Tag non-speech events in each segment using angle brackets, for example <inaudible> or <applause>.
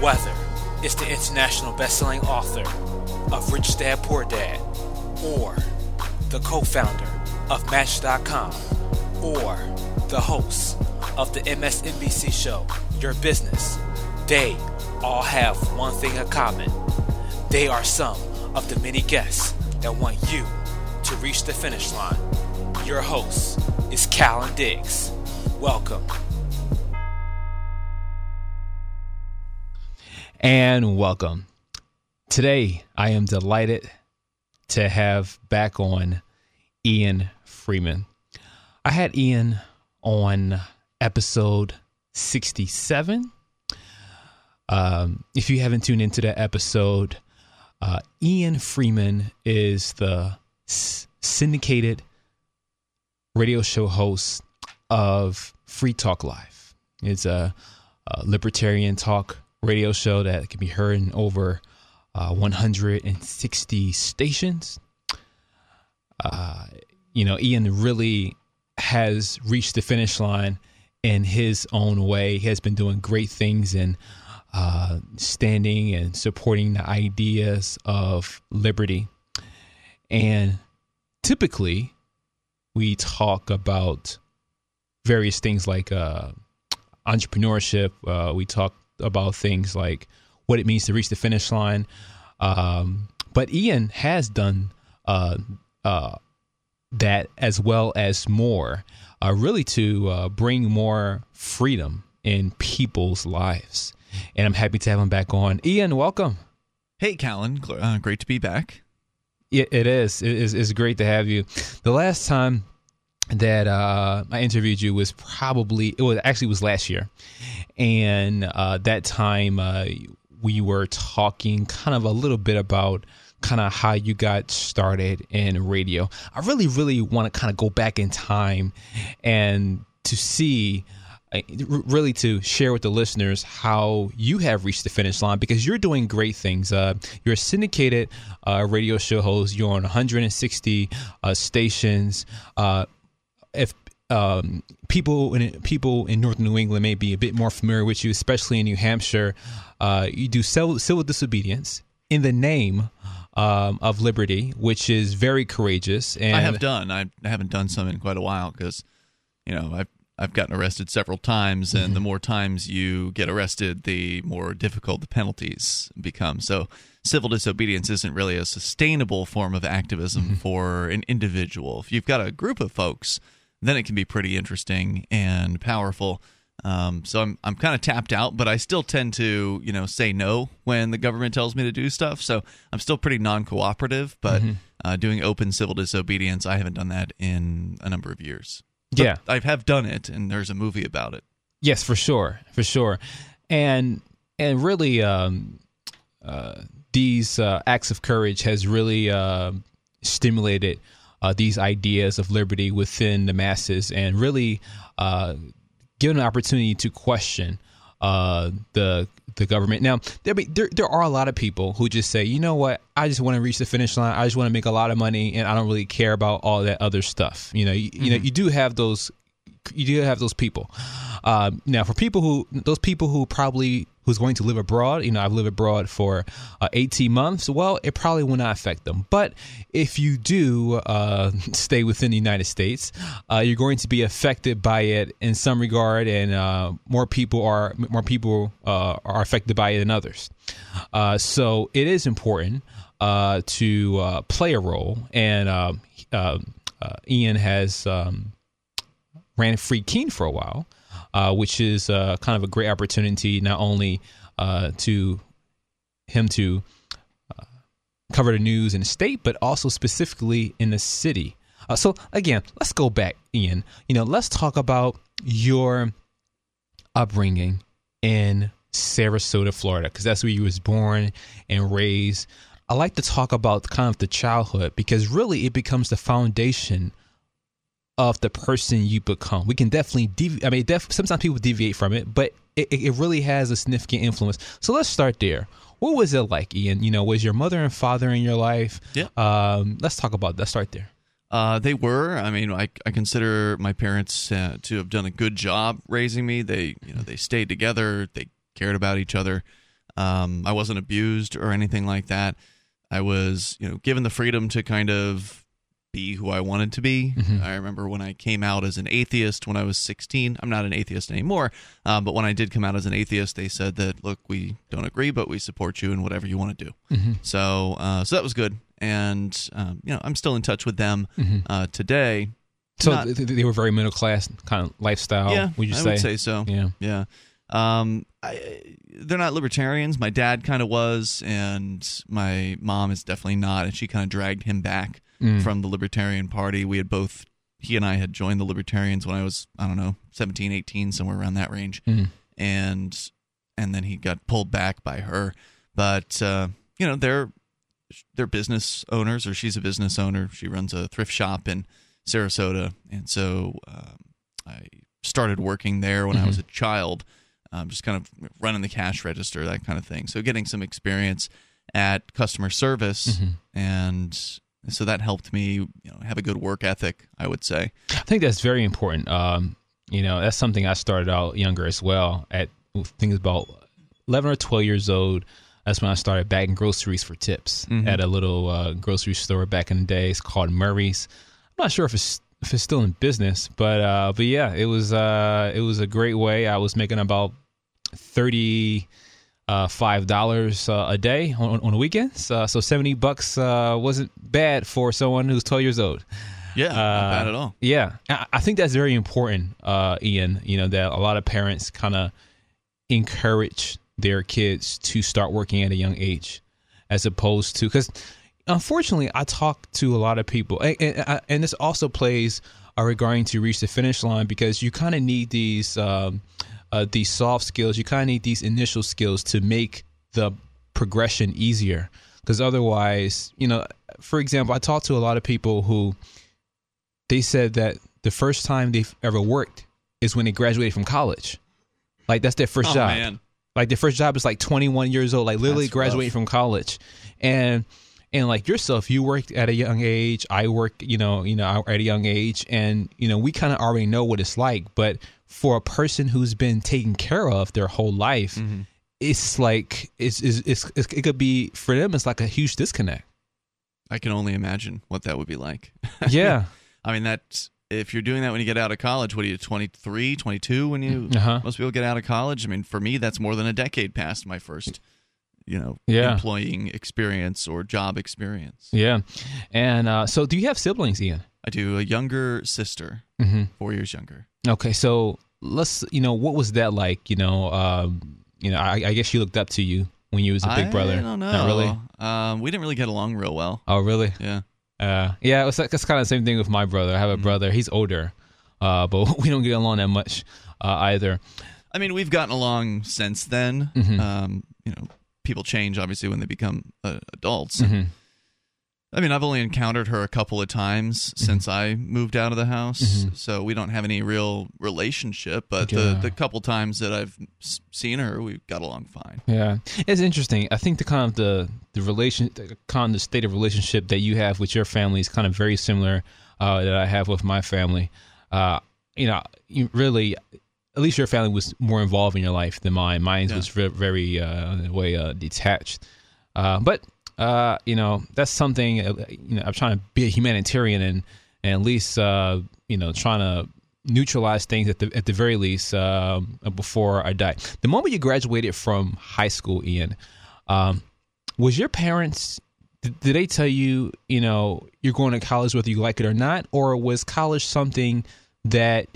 Whether it's the international best-selling author of Rich Dad Poor Dad, or the co-founder of Match.com, or the host of the MSNBC show Your Business, they all have one thing in common. They are some of the many guests that want you to reach the finish line. Your host is Callan Diggs. Welcome. And welcome. Today, I am delighted to have back on Ian Freeman. I had Ian on episode 67. Um, if you haven't tuned into that episode, uh, Ian Freeman is the syndicated radio show host of Free Talk Live. It's a, a libertarian talk radio show that can be heard in over uh, 160 stations. Uh, you know, Ian really has reached the finish line in his own way. He has been doing great things and uh, standing and supporting the ideas of liberty. And typically, we talk about various things like uh, entrepreneurship. Uh, we talk about things like what it means to reach the finish line. Um, but Ian has done uh, uh, that as well as more, uh, really to uh, bring more freedom in people's lives. And I'm happy to have him back on. Ian, welcome. Hey, Callan. Uh, great to be back. Yeah, it is. It is it's great to have you. The last time that uh, I interviewed you was probably it was actually was last year, and uh, that time uh, we were talking kind of a little bit about kind of how you got started in radio. I really, really want to kind of go back in time and to see. uh, Really, to share with the listeners how you have reached the finish line because you're doing great things. Uh, you're a syndicated uh, radio show host. You're on 160 uh, stations. If um, people in people in northern New England may be a bit more familiar with you, especially in New Hampshire, uh, you do civil, civil disobedience in the name um, of liberty, which is very courageous. And I have done. I, I haven't done some in quite a while because, you know, I've I've gotten arrested several times, and the more times you get arrested, the more difficult the penalties become. So, civil disobedience isn't really a sustainable form of activism for an individual. If you've got a group of folks, then it can be pretty interesting and powerful. Um, so I'm I'm kind of tapped out, but I still tend to you know say no when the government tells me to do stuff. So I'm still pretty non-cooperative, but uh, doing open civil disobedience, I haven't done that in a number of years. But Yeah. I have done it, and there's a movie about it. Yes, for sure, for sure, and and really, um, uh, these uh, acts of courage has really uh, stimulated uh, these ideas of liberty within the masses, and really uh, given an opportunity to question uh, the the government. Now, there, be, there there are a lot of people who just say, you know what, I just want to reach the finish line. I just want to make a lot of money, and I don't really care about all that other stuff. You know, you, you know, you do have those you do have those people. Um, now, for people who those people who probably who's going to live abroad, you know, I've lived abroad for uh, 18 months. Well, it probably will not affect them. But if you do uh, <laughs> stay within the United States, uh, you're going to be affected by it in some regard, and uh, more people are more people uh, are affected by it than others. Uh, so it is important to play a role, and Ian has. Um, ran Free Keene for a while, uh, which is uh, kind of a great opportunity not only uh, to him to uh, cover the news in the state, but also specifically in the city. Uh, so again, let's go back, Ian. You know, let's talk about your upbringing in Sarasota, Florida, because that's where you was born and raised. I like to talk about kind of the childhood because really it becomes the foundation of the person you become. We can definitely devi- I mean, def- sometimes people deviate from it, but it, it really has a significant influence. So let's start there. What was it like, Ian? You know, was your mother and father in your life? Yeah. Um, let's talk about that. Start there. Uh, they were. I mean, I, I consider my parents uh, to have done a good job raising me. They, you know, they stayed together. They cared about each other. Um, I wasn't abused or anything like that. I was, you know, given the freedom to kind of be who I wanted to be. Mhm. I remember when I came out as an atheist when I was 16. I'm not an atheist anymore, uh, but when I did come out as an atheist, they said that, look, we don't agree, but we support you in whatever you want to do. Mhm. So, uh, so that was good, and um, you know, I'm still in touch with them Mhm. uh, today. So Not- th- th- they were very middle class kind of lifestyle. yeah, would you I say? would say so. Yeah. Yeah. Um, I, they're not libertarians. My dad kind of was, and my mom is definitely not. And she kind of dragged him back Mm. from the Libertarian Party. We had both, he and I had joined the Libertarians when I was, I don't know, 17, 18, somewhere around that range. Mhm. And, and then he got pulled back by her. But, uh, you know, they're, they're business owners, or she's a business owner. She runs a thrift shop in Sarasota. And so um, I started working there when I was a child, um, just kind of running the cash register, that kind of thing. So getting some experience at customer service, Mhm. and so that helped me, you know, have a good work ethic. I would say. I think that's very important. Um, you know, that's something I started out younger as well. At things about eleven or twelve years old. That's when I started bagging groceries for tips Mhm. at a little uh, grocery store back in the day. It's called Murray's. I'm not sure if it's if it's still in business, but uh, but yeah, it was uh, it was a great way. I was making about thirty uh, five dollars uh, a day on, on the weekends. Uh, so seventy bucks uh, wasn't bad for someone who's twelve years old. Yeah, not Uh, bad at all. Yeah, I think that's very important, uh, Ian. You know that a lot of parents kind of encourage their kids to start working at a young age, as opposed to because unfortunately, I talk to a lot of people, and, and, and this also plays regarding to reach the finish line because you kind of need these um, uh, these soft skills. You kind of need these initial skills to make the progression easier. Because otherwise, you know, for example, I talked to a lot of people who they said that the first time they've ever worked is when they graduated from college. Like that's their first Oh, job. man. Like their first job is like 21 years old, like literally That's graduating rough. from college, and and like yourself, you worked at a young age. I work, you know, you know, at a young age, and you know, we kind of already know what it's like. But for a person who's been taken care of their whole life, Mm-hmm. it's like it's, it's, it's it could be for them. It's like a huge disconnect. I can only imagine what that would be like. <laughs> Yeah. I mean, that if you're doing that when you get out of college, what are you, 23, 22 when you Uh-huh. most people get out of college? I mean, for me, that's more than a decade past my first, you know, Yeah. employing experience or job experience. Yeah. And uh, so, do you have siblings, Ian? I do a younger sister, Mm-hmm. four years younger. Okay, so let's you know what was that like? You know, um, you know, I, I guess she looked up to you when you was a big brother. I don't know. Not really. Um, we didn't really get along real well. Oh, really? Yeah. Uh, yeah, it's like, kind of the same thing with my brother. I have a Mm-hmm. brother. He's older, uh, but <laughs> we don't get along that much uh, either. I mean, we've gotten along since then. Mhm. Um, you know, people change obviously when they become uh, adults. Mhm. I mean, I've only encountered her a couple of times Mm-hmm. since I moved out of the house, Mhm. so we don't have any real relationship. But Yeah. the the couple times that I've s- seen her, we got along fine. Yeah, it's interesting. I think the kind of the the relation, the kind of the state of relationship that you have with your family is kind of very similar uh, that I have with my family. Uh, you know, you really, at least your family was more involved in your life than mine. Mine Yeah. was very, very uh, way uh, detached. Uh, but uh, you know, that's something. uh, You know, I'm trying to be a humanitarian and and at least uh, you know trying to neutralize things at the at the very least um, before I die. The moment you graduated from high school, Ian, um, was your parents? Did, did they tell you, you know, you're going to college whether you like it or not, or was college something that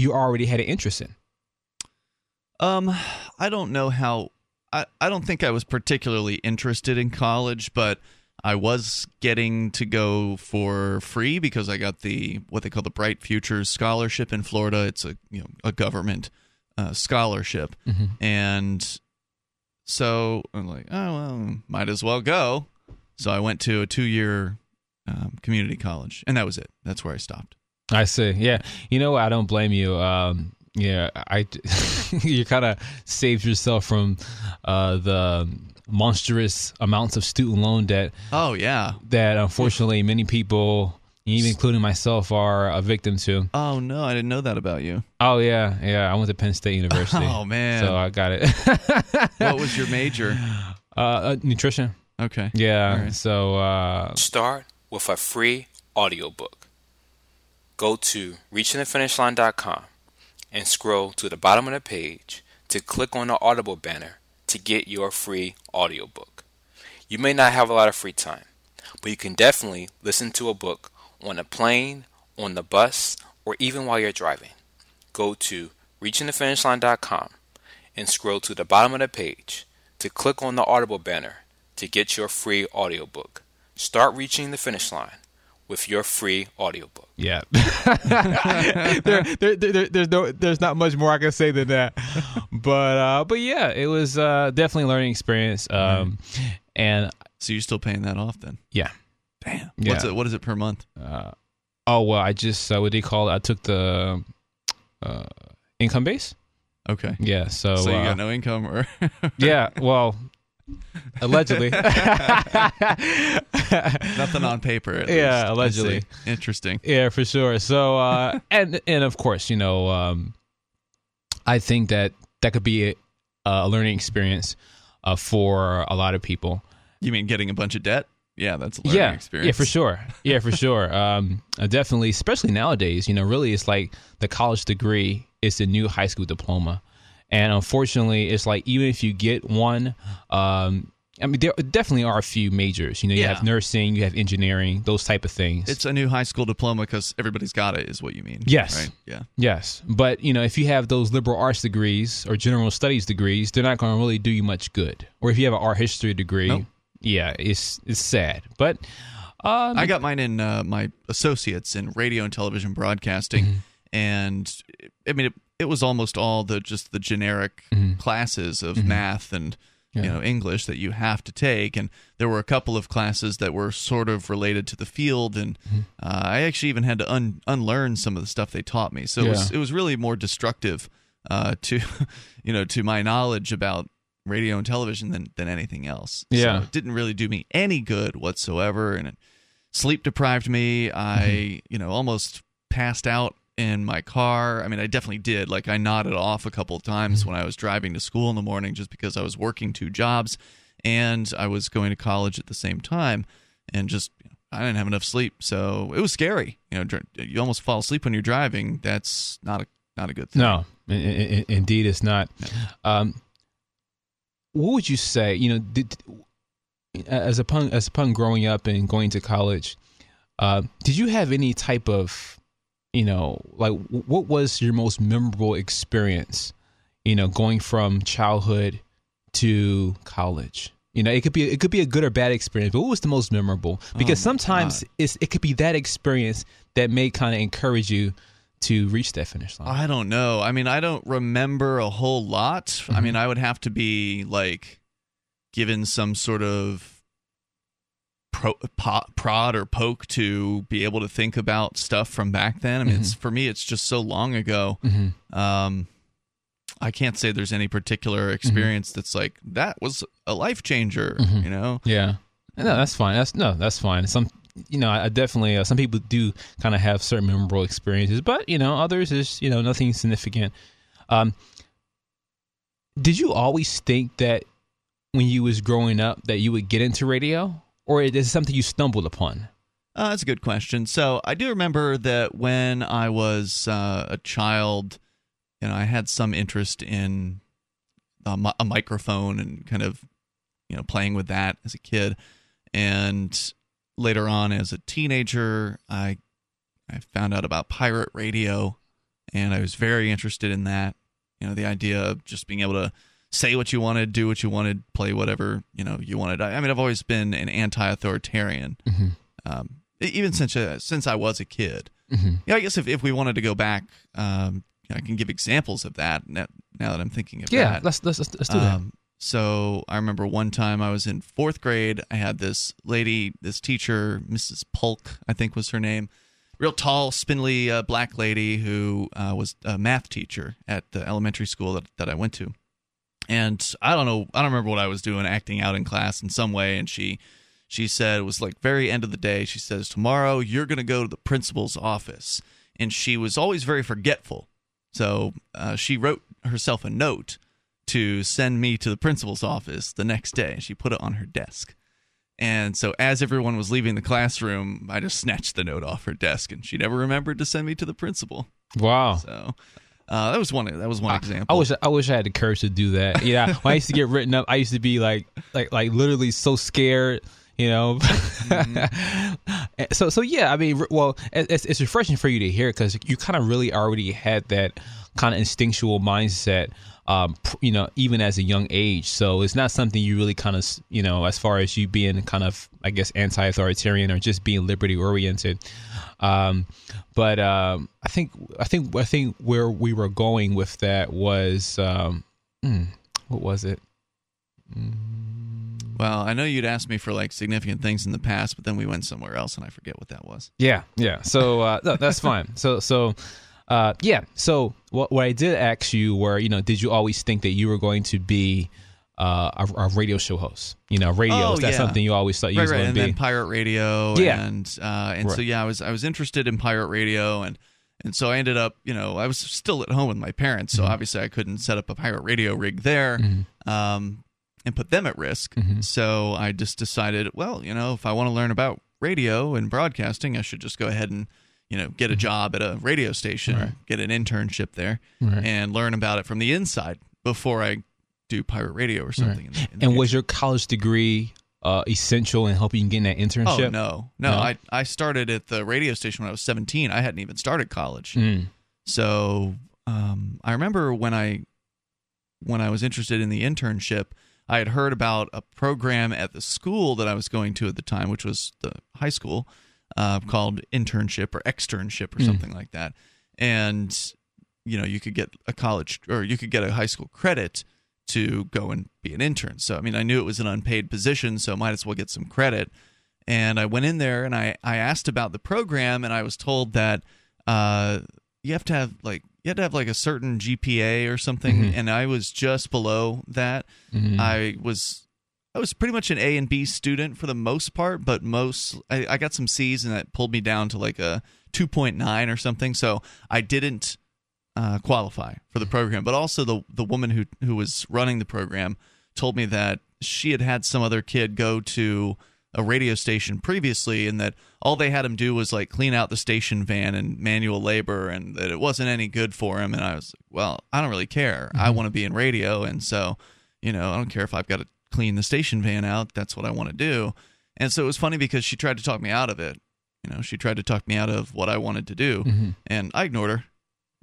you already had an interest in? Um, I don't know how. I, I don't think I was particularly interested in college, but I was getting to go for free because I got the what they call the Bright Futures Scholarship in Florida. It's a you know a government uh, scholarship, and so I'm like, oh well, might as well go. So I went to a two year um, community college, and that was it. That's where I stopped. I see. Yeah, you know. I don't blame you. Um, yeah, I <laughs> you kind of saved yourself from uh, the monstrous amounts of student loan debt Oh yeah, that unfortunately many people even including myself, are a victim to. Oh no, I didn't know that about you. Oh yeah, yeah. I went to Penn State University. <laughs> Oh man. So I got it. <laughs> what was your major? uh, uh, nutrition. Okay. Yeah. All right. So uh, Start with a free audiobook. Go to reachingthefinishline.com and scroll to the bottom of the page to click on the Audible banner to get your free audiobook. You may not have a lot of free time, but you can definitely listen to a book on a plane, on the bus, or even while you're driving. Go to reachingthefinishline.com and scroll to the bottom of the page to click on the Audible banner to get your free audiobook. Start reaching the finish line with your free audiobook. yeah. <laughs> there, there, there, there's no, there's not much more I can say than that. <laughs> But, uh, but yeah, it was uh, definitely a learning experience. Um, and So you're still paying that off then? yeah. Damn. Yeah. What's it? What is it per month? Oh well, I just uh, what do you call it? I took the uh, income base. Okay. Yeah. So, So you uh, got no income, or <laughs> yeah. Well, allegedly. <laughs> nothing on paper? At Yeah, least. Allegedly. Interesting. Yeah, for sure. So, uh, and and of course, you know, um, I think that that could be a, a learning experience uh, for a lot of people. You mean getting a bunch of debt? Yeah, that's a learning yeah, experience. yeah, for sure. Yeah, for <laughs> sure. Um, uh, definitely, especially nowadays. You know, really, it's like the college degree is the new high school diploma, and unfortunately, it's like even if you get one. Um, I mean, there definitely are a few majors. You know, you Yeah. have nursing, you have engineering, those type of things. It's a new high school diploma because everybody's got it, is what you mean. Yes. Right. Yeah. Yes, but you know, if you have those liberal arts degrees or general studies degrees, they're not going to really do you much good. Or if you have an art history degree, Nope. yeah, it's it's sad. But um, I got mine in uh, my associates in radio and television broadcasting, Mm-hmm. And I mean, it, it was almost all the just the generic classes of math and you Mm-hmm. Know English that you have to take, and there were a couple of classes that were sort of related to the field, and Mm-hmm. uh, I actually even had to un- unlearn some of the stuff they taught me. So it was it was really more destructive uh, to <laughs> you know to my knowledge about radio and television than than anything else. Yeah. so it didn't really do me any good whatsoever, and it sleep deprived me. I Mm-hmm. you know almost passed out in my car. I mean, I definitely did. Like I nodded off a couple of times Mm-hmm. when I was driving to school in the morning, just because I was working two jobs and I was going to college at the same time, and just you know, I didn't have enough sleep, so it was scary. You know, dr- you almost fall asleep when you're driving. That's not a not a good thing. no, indeed, it's not. Um, what would you say? You know, did, as upon as upon growing up and going to college, uh, did you have any type of, you know, like what was your most memorable experience? You know, going from childhood to college. You know, it could be it could be a good or bad experience, but what was the most memorable? Because Oh sometimes it's it could be that experience that may kind of encourage you to reach that finish line. I don't know. I mean, I don't remember a whole lot. Mm-hmm. I mean, I would have to be like given some sort of pro, po, prod or poke to be able to think about stuff from back then. I mean, it's for me, it's just so long ago. Mhm. Um, I can't say there's any particular experience that's like that was a life changer. Mhm. You know, Yeah, no, that's fine. That's no, that's fine. Some, you know, I definitely uh, some people do kind of have certain memorable experiences, but you know, others is you know nothing significant. Um, did you always think that when you was growing up that you would get into radio, or is it something you stumbled upon? Uh, that's a good question. So I do remember that when I was uh, a child, you know, I had some interest in a, mi- a microphone and kind of, you know, playing with that as a kid. And later on, as a teenager, I I found out about pirate radio, and I was very interested in that. You know, the idea of just being able to say what you wanted, do what you wanted, play whatever you know you wanted. I, I mean, I've always been an anti-authoritarian Mhm. um, even since uh, since I was a kid. Mhm. Yeah, I guess if, if we wanted to go back, um, you know, I can give examples of that now, now that I'm thinking of Yeah, that. let's let's let's, let's do that. Um, so I remember one time I was in fourth grade. I had this lady, this teacher, Mrs. Polk, I think was her name, real tall, spindly uh, black lady who uh, was a math teacher at the elementary school that, that I went to. And I don't know, I don't remember what I was doing, acting out in class in some way, and she she said it was like very end of the day. She says, Tomorrow you're going to go to the principal's office. And she was always very forgetful. So uh, she wrote herself a note to send me to the principal's office the next day. She put it on her desk. And so as everyone was leaving the classroom, I just snatched the note off her desk and she never remembered to send me to the principal. Wow. So uh, that was one. That was one I, example. I wish I wish I had the courage to do that. Yeah, when I used to get written up, I used to be like like like literally so scared. You know, <laughs> mm-hmm. so so yeah. I mean, well, it's, it's refreshing for you to hear because you kind of really already had that kind of instinctual mindset um, you know, even as a young age. So it's not something you really kind of, you know, as far as you being kind of, I guess, anti-authoritarian or just being liberty oriented. Um, but um, I think, I think, I think where we were going with that was, um, hmm, what was it? Well, I know you'd asked me for like significant things in the past, but then we went somewhere else, and I forget what that was. Yeah, yeah. So uh, no, that's <laughs> fine. So, so uh, yeah. So what, what I did ask you were, you know, did you always think that you were going to be uh, a, a, radio show host? You know, radio oh, is that yeah. something you always thought you right, was right. going and to be? then pirate radio, Yeah. and uh, and so yeah, I was I was interested in pirate radio, and and so I ended up, you know, I was still at home with my parents, Mm-hmm. so obviously I couldn't set up a pirate radio rig there. Um, and put them at risk. Mm-hmm. So I just decided, well, you know, if I want to learn about radio and broadcasting, I should just go ahead and you know get a job at a radio station, Mm-hmm. Right. get an internship there, Right. and learn about it from the inside before I do pirate radio or something. In the, in and was your college degree uh, essential in helping you get that internship? Oh no, no! No? I I started at the radio station when I was seventeen. I hadn't even started college. Mm. So um, I remember when I when I was interested in the internship, I had heard about a program at the school that I was going to at the time, which was the high school, uh, called internship or externship or something like that. And you know, you could get a college or you could get a high school credit to go and be an intern. So I mean, I knew it was an unpaid position, so might as well get some credit. And I went in there and I I asked about the program, and I was told that uh, you have to have like you had to have like a certain GPA or something, and I was just below that. I was I was pretty much an A and B student for the most part, but most I, I got some C's, and that pulled me down to like a two point nine or something. So I didn't uh, qualify for the program. But also the the woman who who was running the program told me that she had had some other kid go to a radio station previously and that all they had him do was like clean out the station van and manual labor and that it wasn't any good for him and I was like, well, I don't really care. I mm-hmm. want to be in radio and so, you know, I don't care if I've got to clean the station van out. That's what I want to do. And so it was funny because she tried to talk me out of it. You know, she tried to talk me out of what I wanted to do mm-hmm. and I ignored her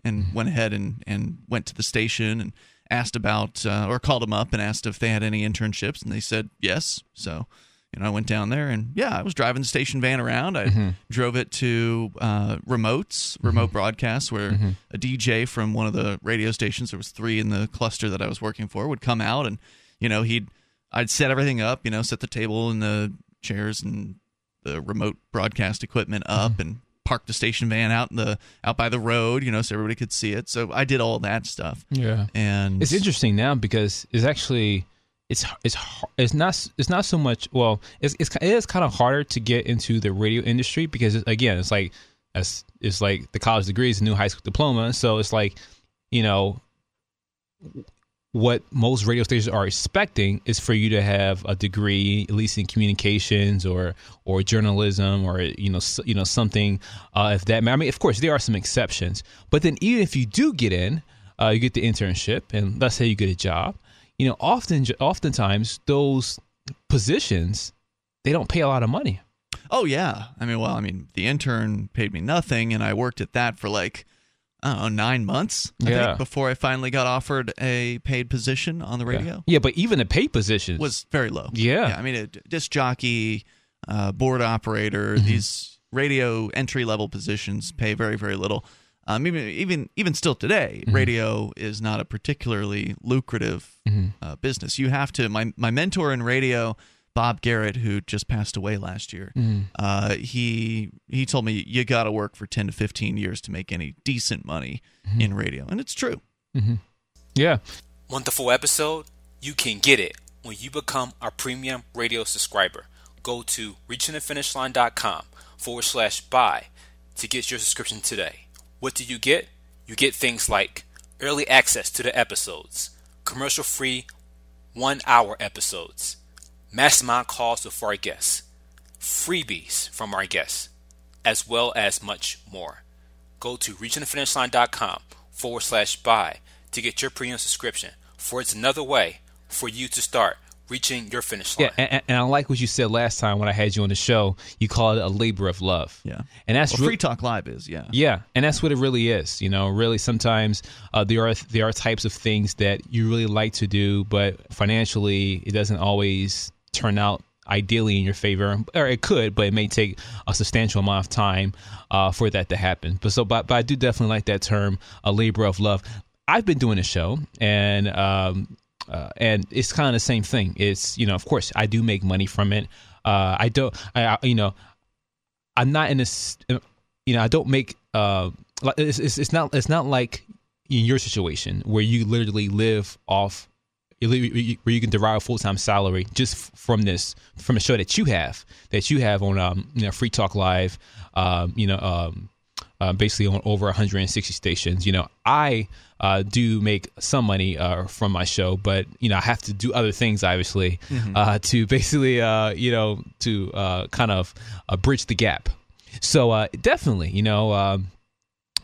and mm-hmm. went ahead and, and went to the station and asked about uh, or called them up and asked if they had any internships and they said yes so you know i went down there and yeah i was driving the station van around. I mm-hmm. drove it to uh, remotes remote mm-hmm. broadcasts where mm-hmm. a dj from one of the radio stations there was three in the cluster that i was working for would come out and you know he'd i'd set everything up you know set the table and the chairs and the remote broadcast equipment up and park the station van out in the out by the road you know so everybody could see it. So i did all that stuff. Yeah. and It's interesting now because it's actually it's it's it's not it's not so much well it's it's it is kind of harder to get into the radio industry because again it's like it's, it's like the college degree is a new high school diploma so it's like you know what most radio stations are expecting is for you to have a degree at least in communications or or journalism or you know you know something uh, if that I mean of course there are some exceptions but then even if you do get in uh, you get the internship and let's say you get a job you know often oftentimes those positions they don't pay a lot of money Oh yeah. I mean, well, I mean, the intern paid me nothing, and I worked at that for like I don't know nine months. I Yeah. think, before I finally got offered a paid position on the radio. yeah but even a pay position Was very low. Yeah. I mean, a disc jockey, uh, board operator, Mm-hmm. these radio entry level positions pay very very little. Um, even even even still today, Mm-hmm. radio is not a particularly lucrative Mm-hmm. uh, business. You have to. My my mentor in radio, Bob Garrett, who just passed away last year, Mm-hmm. uh, he he told me you got to work for ten to fifteen years to make any decent money Mm-hmm. in radio, and it's true. yeah Want the full episode? You can get it when you become our premium radio subscriber. go to reachingthefinishline.com forward slash buy to get your subscription today. What do you get? You get things like early access to the episodes, commercial free one hour episodes, mastermind calls with our guests, freebies from our guests, as well as much more. Go to reachingthefinishline.com forward slash buy to get your premium subscription, for it's another way for you to start reaching your finish line. Yeah, and, and I like what you said last time when I had you on the show. You called it a labor of love. Yeah. and that's Well, re- Free Talk Live is, yeah. Yeah, and that's what it really is. You know, really sometimes uh, there are there are types of things that you really like to do, but financially it doesn't always turn out ideally in your favor, or it could, but it may take a substantial amount of time uh, for that to happen. But so, but, but I do definitely like that term, a labor of love. I've been doing a show, and um, uh, and it's kind of the same thing. It's you know, of course, I do make money from it. Uh, I don't, I, I you know, I'm not in this. You know, I don't make. Uh, it's, it's it's not it's not like in your situation where you literally live off. Where you can derive a full time salary just from this from a show that you have that you have on um you know Free Talk Live, um you know um uh, basically on over 160 stations. You know, I uh, do make some money uh, from my show, but you know, I have to do other things, obviously, uh, to basically, uh, you know, to uh, kind of uh, bridge the gap. So uh, definitely, you know, um,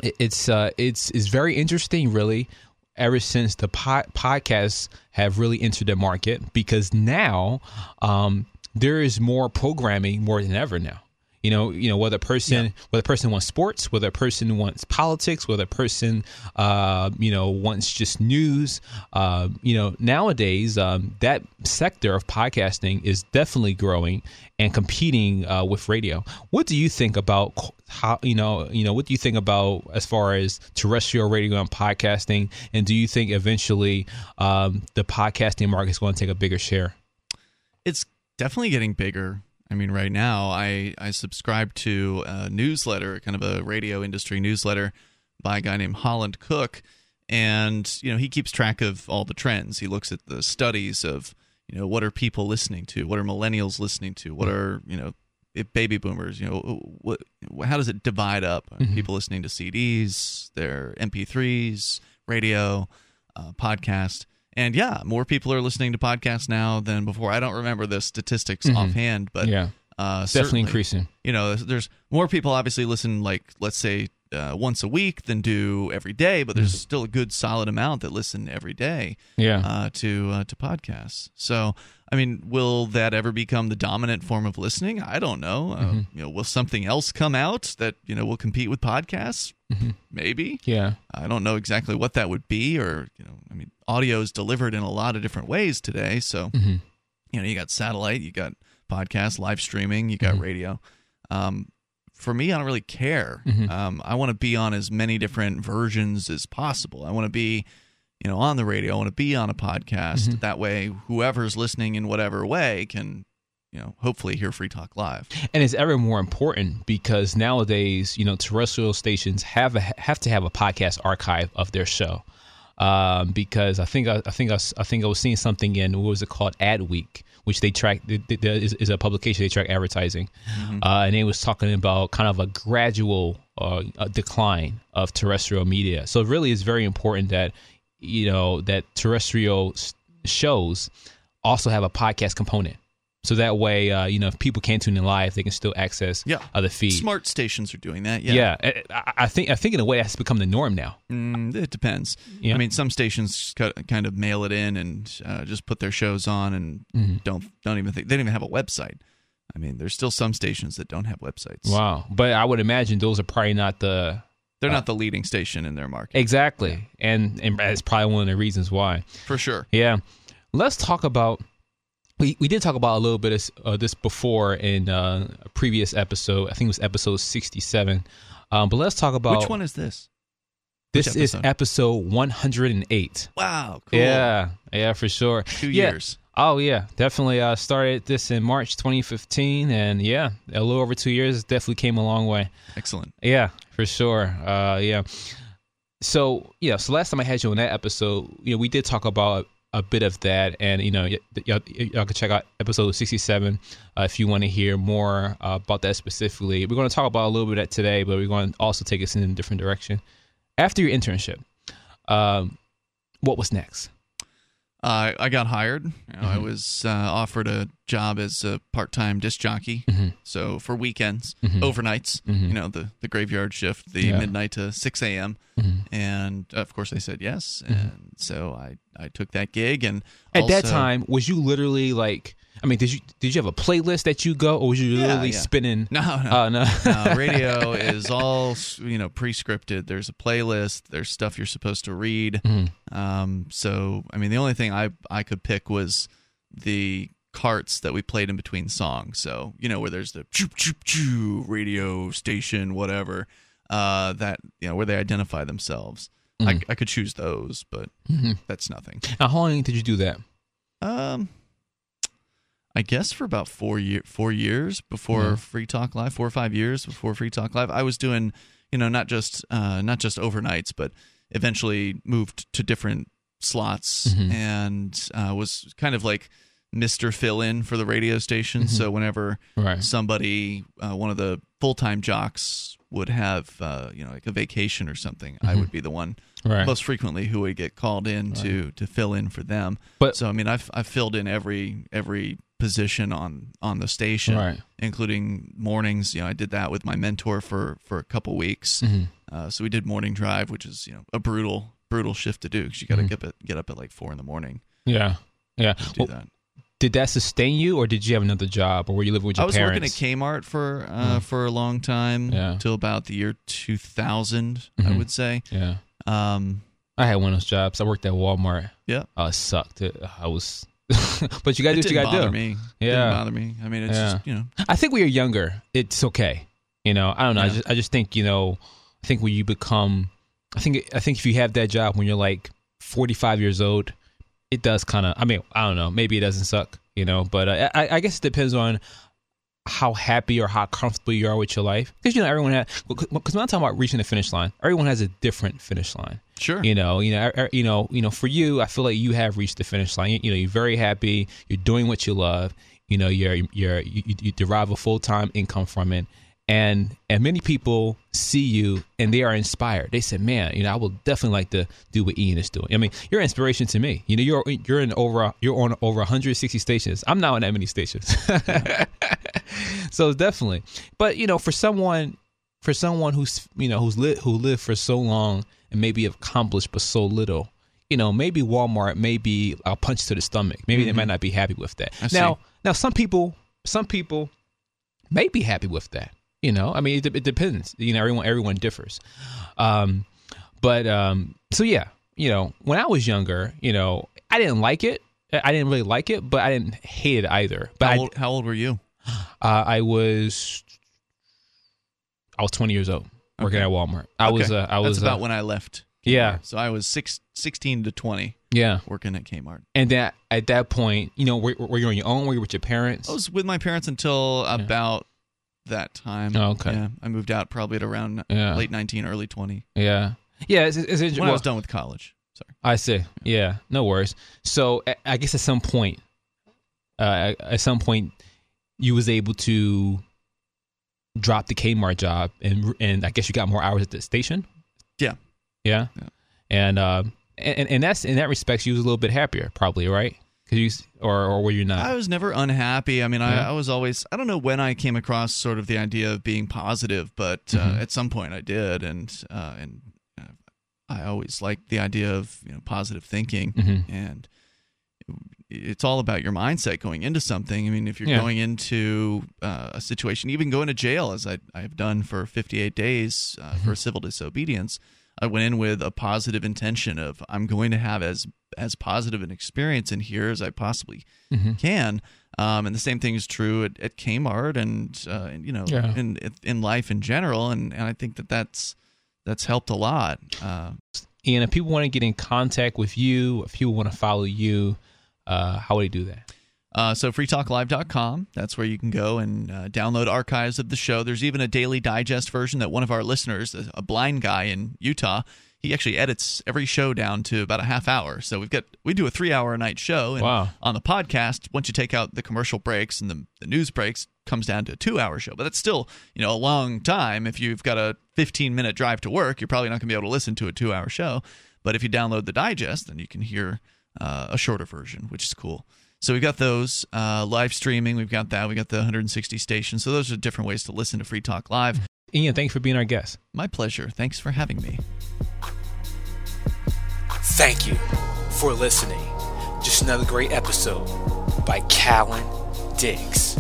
it, it's uh, it's it's very interesting, really. Ever since the pod- podcasts have really entered the market, because now um, there is more programming more than ever now. You know, you know whether a person whether a person wants sports, whether a person wants politics, whether a person uh, you know wants just news. Uh, you know, nowadays um, that sector of podcasting is definitely growing and competing uh, with radio. What do you think about how you know you know what do you think about as far as terrestrial radio and podcasting? And do you think eventually um, the podcasting market is going to take a bigger share? It's definitely getting bigger. I mean, right now, I, I subscribe to a newsletter, kind of a radio industry newsletter by a guy named Holland Cooke. And, you know, he keeps track of all the trends. He looks at the studies of, you know, what are people listening to? What are millennials listening to? What are, you know, baby boomers, you know, what, how does it divide up? Are People listening to CDs, their MP3s, radio, uh, podcast. And yeah, more people are listening to podcasts now than before. I don't remember the statistics offhand, but Yeah. uh, Definitely increasing. You know, there's, more people obviously listen like let's say uh, once a week than do every day, but there's still a good solid amount that listen every day Yeah. uh, to uh, to podcasts. So, I mean, will that ever become the dominant form of listening? I don't know. Uh, you know, will something else come out that you know will compete with podcasts? Maybe. yeah. I don't know exactly what that would be, or you know, I mean, audio is delivered in a lot of different ways today. So, Mm-hmm. you know, you got satellite, you got podcast, live streaming, you got Mm-hmm. radio. Um, for me, I don't really care. Mm-hmm. Um, I want to be on as many different versions as possible. I want to be, you know, on the radio. I want to be on a podcast. Mm-hmm. That way, whoever's listening in whatever way can, you know, hopefully hear Free Talk Live. and it's ever more important because nowadays, you know, terrestrial stations have a, have to have a podcast archive of their show. Um, because I think I, I think I, was- I think I was seeing something in what was it called Ad Week, which they track th- th- there is, is a publication they track advertising, uh, and they was talking about kind of a gradual uh, a decline of terrestrial media. So it really is very important that you know that terrestrial s- shows also have a podcast component. So that way, uh, you know, if people can't tune in live, they can still access Yeah. other feeds. Smart stations are doing that. Yeah. Yeah, I- I, think I think in a way that's become the norm now. Mm, it depends. Yeah. I mean, some stations kind of mail it in and uh, just put their shows on and Mm-hmm. don't don't even think they don't even have a website. I mean, there's still some stations that don't have websites. Wow, but I would imagine those are probably not the They're not the leading station in their market exactly, and and that's probably one of the reasons why. for sure. Yeah, let's talk about. We, we did talk about a little bit of uh, this before in uh, a previous episode. I think it was episode sixty seven. Um, but let's talk about Which one is this? This which is episode? episode one hundred and eight. Wow, cool. Yeah, yeah, for sure. Two Yeah. years. Oh yeah, definitely. Uh, started this in March 2015, and yeah, a little over two years. Definitely came a long way. Excellent. Yeah, for sure. Uh, yeah. So yeah, so last time I had you on that episode, you know, we did talk about a bit of that, and you know, y- y'all, y'all can check out episode sixty-seven uh, if you want to hear more uh, about that specifically. We're going to talk about a little bit of that today, but we're going to also take us in a different direction. After your internship, um, what was next? Uh, I got hired. You know, I Mm-hmm. was uh, offered a job as a part-time disc jockey. Mm-hmm. So for weekends, overnights, you know, the, the graveyard shift, the Yeah. midnight to 6 a.m. Mm-hmm. And of course, I said yes. And so I, I took that gig. And At that time, was you literally like? I mean, did you did you have a playlist that you go, or was you Yeah, literally yeah. spinning? No, no. Uh, no. no, <laughs> radio is all you know pre-scripted. There's a playlist. There's stuff you're supposed to read. Mm-hmm. Um, so I mean, the only thing I I could pick was the carts that we played in between songs. So you know where there's the choo choo choo radio station, whatever. Uh, that you know where they identify themselves. I, I could choose those, but that's nothing. Now, how long did you do that? Um, I guess for about four year four years before Yeah. Free Talk Live, four or five years before Free Talk Live, I was doing you know not just uh, not just overnights, but eventually moved to different slots and uh, was kind of like Mister Fill In for the radio station. So whenever Right. somebody, uh, one of the full time jocks would have uh, you know like a vacation or something, I would be the one Right. most frequently who would get called in to to fill in for them. But- so I mean, I've I've filled in every every position on on the station, Right. including mornings. You know, I did that with my mentor for for a couple weeks. Mm-hmm. Uh, so we did morning drive, which is you know a brutal brutal shift to do because you got to Mm-hmm. get up at, get up at like four in the morning Yeah. Yeah. do Well, that. Did that sustain you, or did you have another job, or were you living with your parents? I was parents? working at Kmart for uh, for a long time, Yeah. till about the year 2000, I Mhm. would say. yeah. Um, I had one of those jobs. I worked at Walmart. yeah, Uh, it sucked. It, I was, <laughs> but you gotta do what you gotta do. me. It Yeah. didn't bother me. I mean, it's Yeah. just you know. I think when you're younger, it's okay. You know, I don't know. I just, I just think you know, I think when you become, I think, I think if you have that job when you're like 45 years old, it does kind of. I mean, I don't know. Maybe it doesn't suck. You know, but uh, I, I guess it depends on how happy or how comfortable you are with your life. Because you know, everyone has. Because when I'm talking about reaching the finish line, everyone has a different finish line. Sure. You know, you know, er- er- you know, you know. For you, I feel like you have reached the finish line. You, you know, you're very happy. You're doing what you love. You know, you're you're you, you derive a full time income from it, and and many people see you and they are inspired. They said, "Man, you know, I will definitely like to do what Ian is doing." I mean, you're an inspiration to me. You know, you're you're in over you're on over 160 stations. I'm not on that many stations, <laughs> so definitely. But you know, for someone for someone who's you know who's lit who lived for so long and maybe accomplished but so little you know maybe walmart may be a punch to the stomach maybe they mm-hmm. might not be happy with that now now some people some people may be happy with that you know i mean it, it depends you know everyone everyone differs um but um so yeah you know when i was younger you know i didn't like it i didn't really like it but i didn't hate it either but how, I, old, how old were you? uh, I was I was 20 years old working Okay. at Walmart. I was uh, I was That's about uh, when I left. yeah So I was six, 16 to 20 yeah. working at Kmart. And that at that point, you know, were, were you on your own? Were you with your parents? I was with my parents until about that time. Oh, okay. Yeah. I moved out probably at around Yeah. late 19, early 20. yeah, yeah. It's, it's, it's, When I was done with college. Sorry. I see. Yeah, no worries. So I- I guess at some point, uh, at some point, you was able to drop the Kmart job, and and I guess you got more hours at the station. Yeah. Yeah. Yeah. And uh, and and that's in that respect, you was a little bit happier, probably, right? You or or were you not? I was never unhappy. I mean, I, Yeah. I was always, I don't know when I came across sort of the idea of being positive, but uh, at some point I did. And, uh, and uh, I always liked the idea of, you know, positive thinking. Mhm. And it's all about your mindset going into something. I mean, if you're Yeah. going into uh, a situation, even going to jail, as I, I've done for 58 days uh, Mm-hmm. for civil disobedience, I went in with a positive intention of I'm going to have as as positive an experience in here as I possibly Mhm. can. Um, and the same thing is true at, at Kmart and, uh, and, you know Yeah. in in life in general. And, and I think that that's that's helped a lot. Uh, And if people want to get in contact with you, if people want to follow you, uh, how would they do that? Uh, so freetalklive.com. That's where you can go and uh, download archives of the show. There's even a daily digest version that one of our listeners, a blind guy in Utah, he actually edits every show down to about a half hour. So we've got we do a three hour a night show, and Wow. on the podcast, once you take out the commercial breaks and the, the news breaks, comes down to a two hour show. But that's still you know a long time. If you've got a 15 minute drive to work, you're probably not going to be able to listen to a two hour show. But if you download the digest, then you can hear uh, a shorter version, which is cool. So we've got those uh, live streaming. We've got that. We got the 160 stations. So those are different ways to listen to Free Talk Live. Ian, thanks for being our guest. My pleasure. Thanks for having me. Thank you for listening. Just another great episode by Callan Diggs.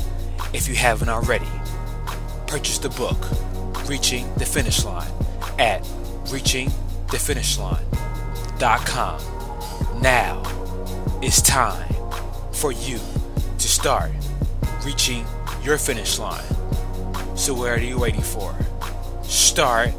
If you haven't already, purchase the book, Reaching the Finish Line, at reachingthefinishline.com. Now it's time for you to start reaching your finish line. So, what are you waiting for? Start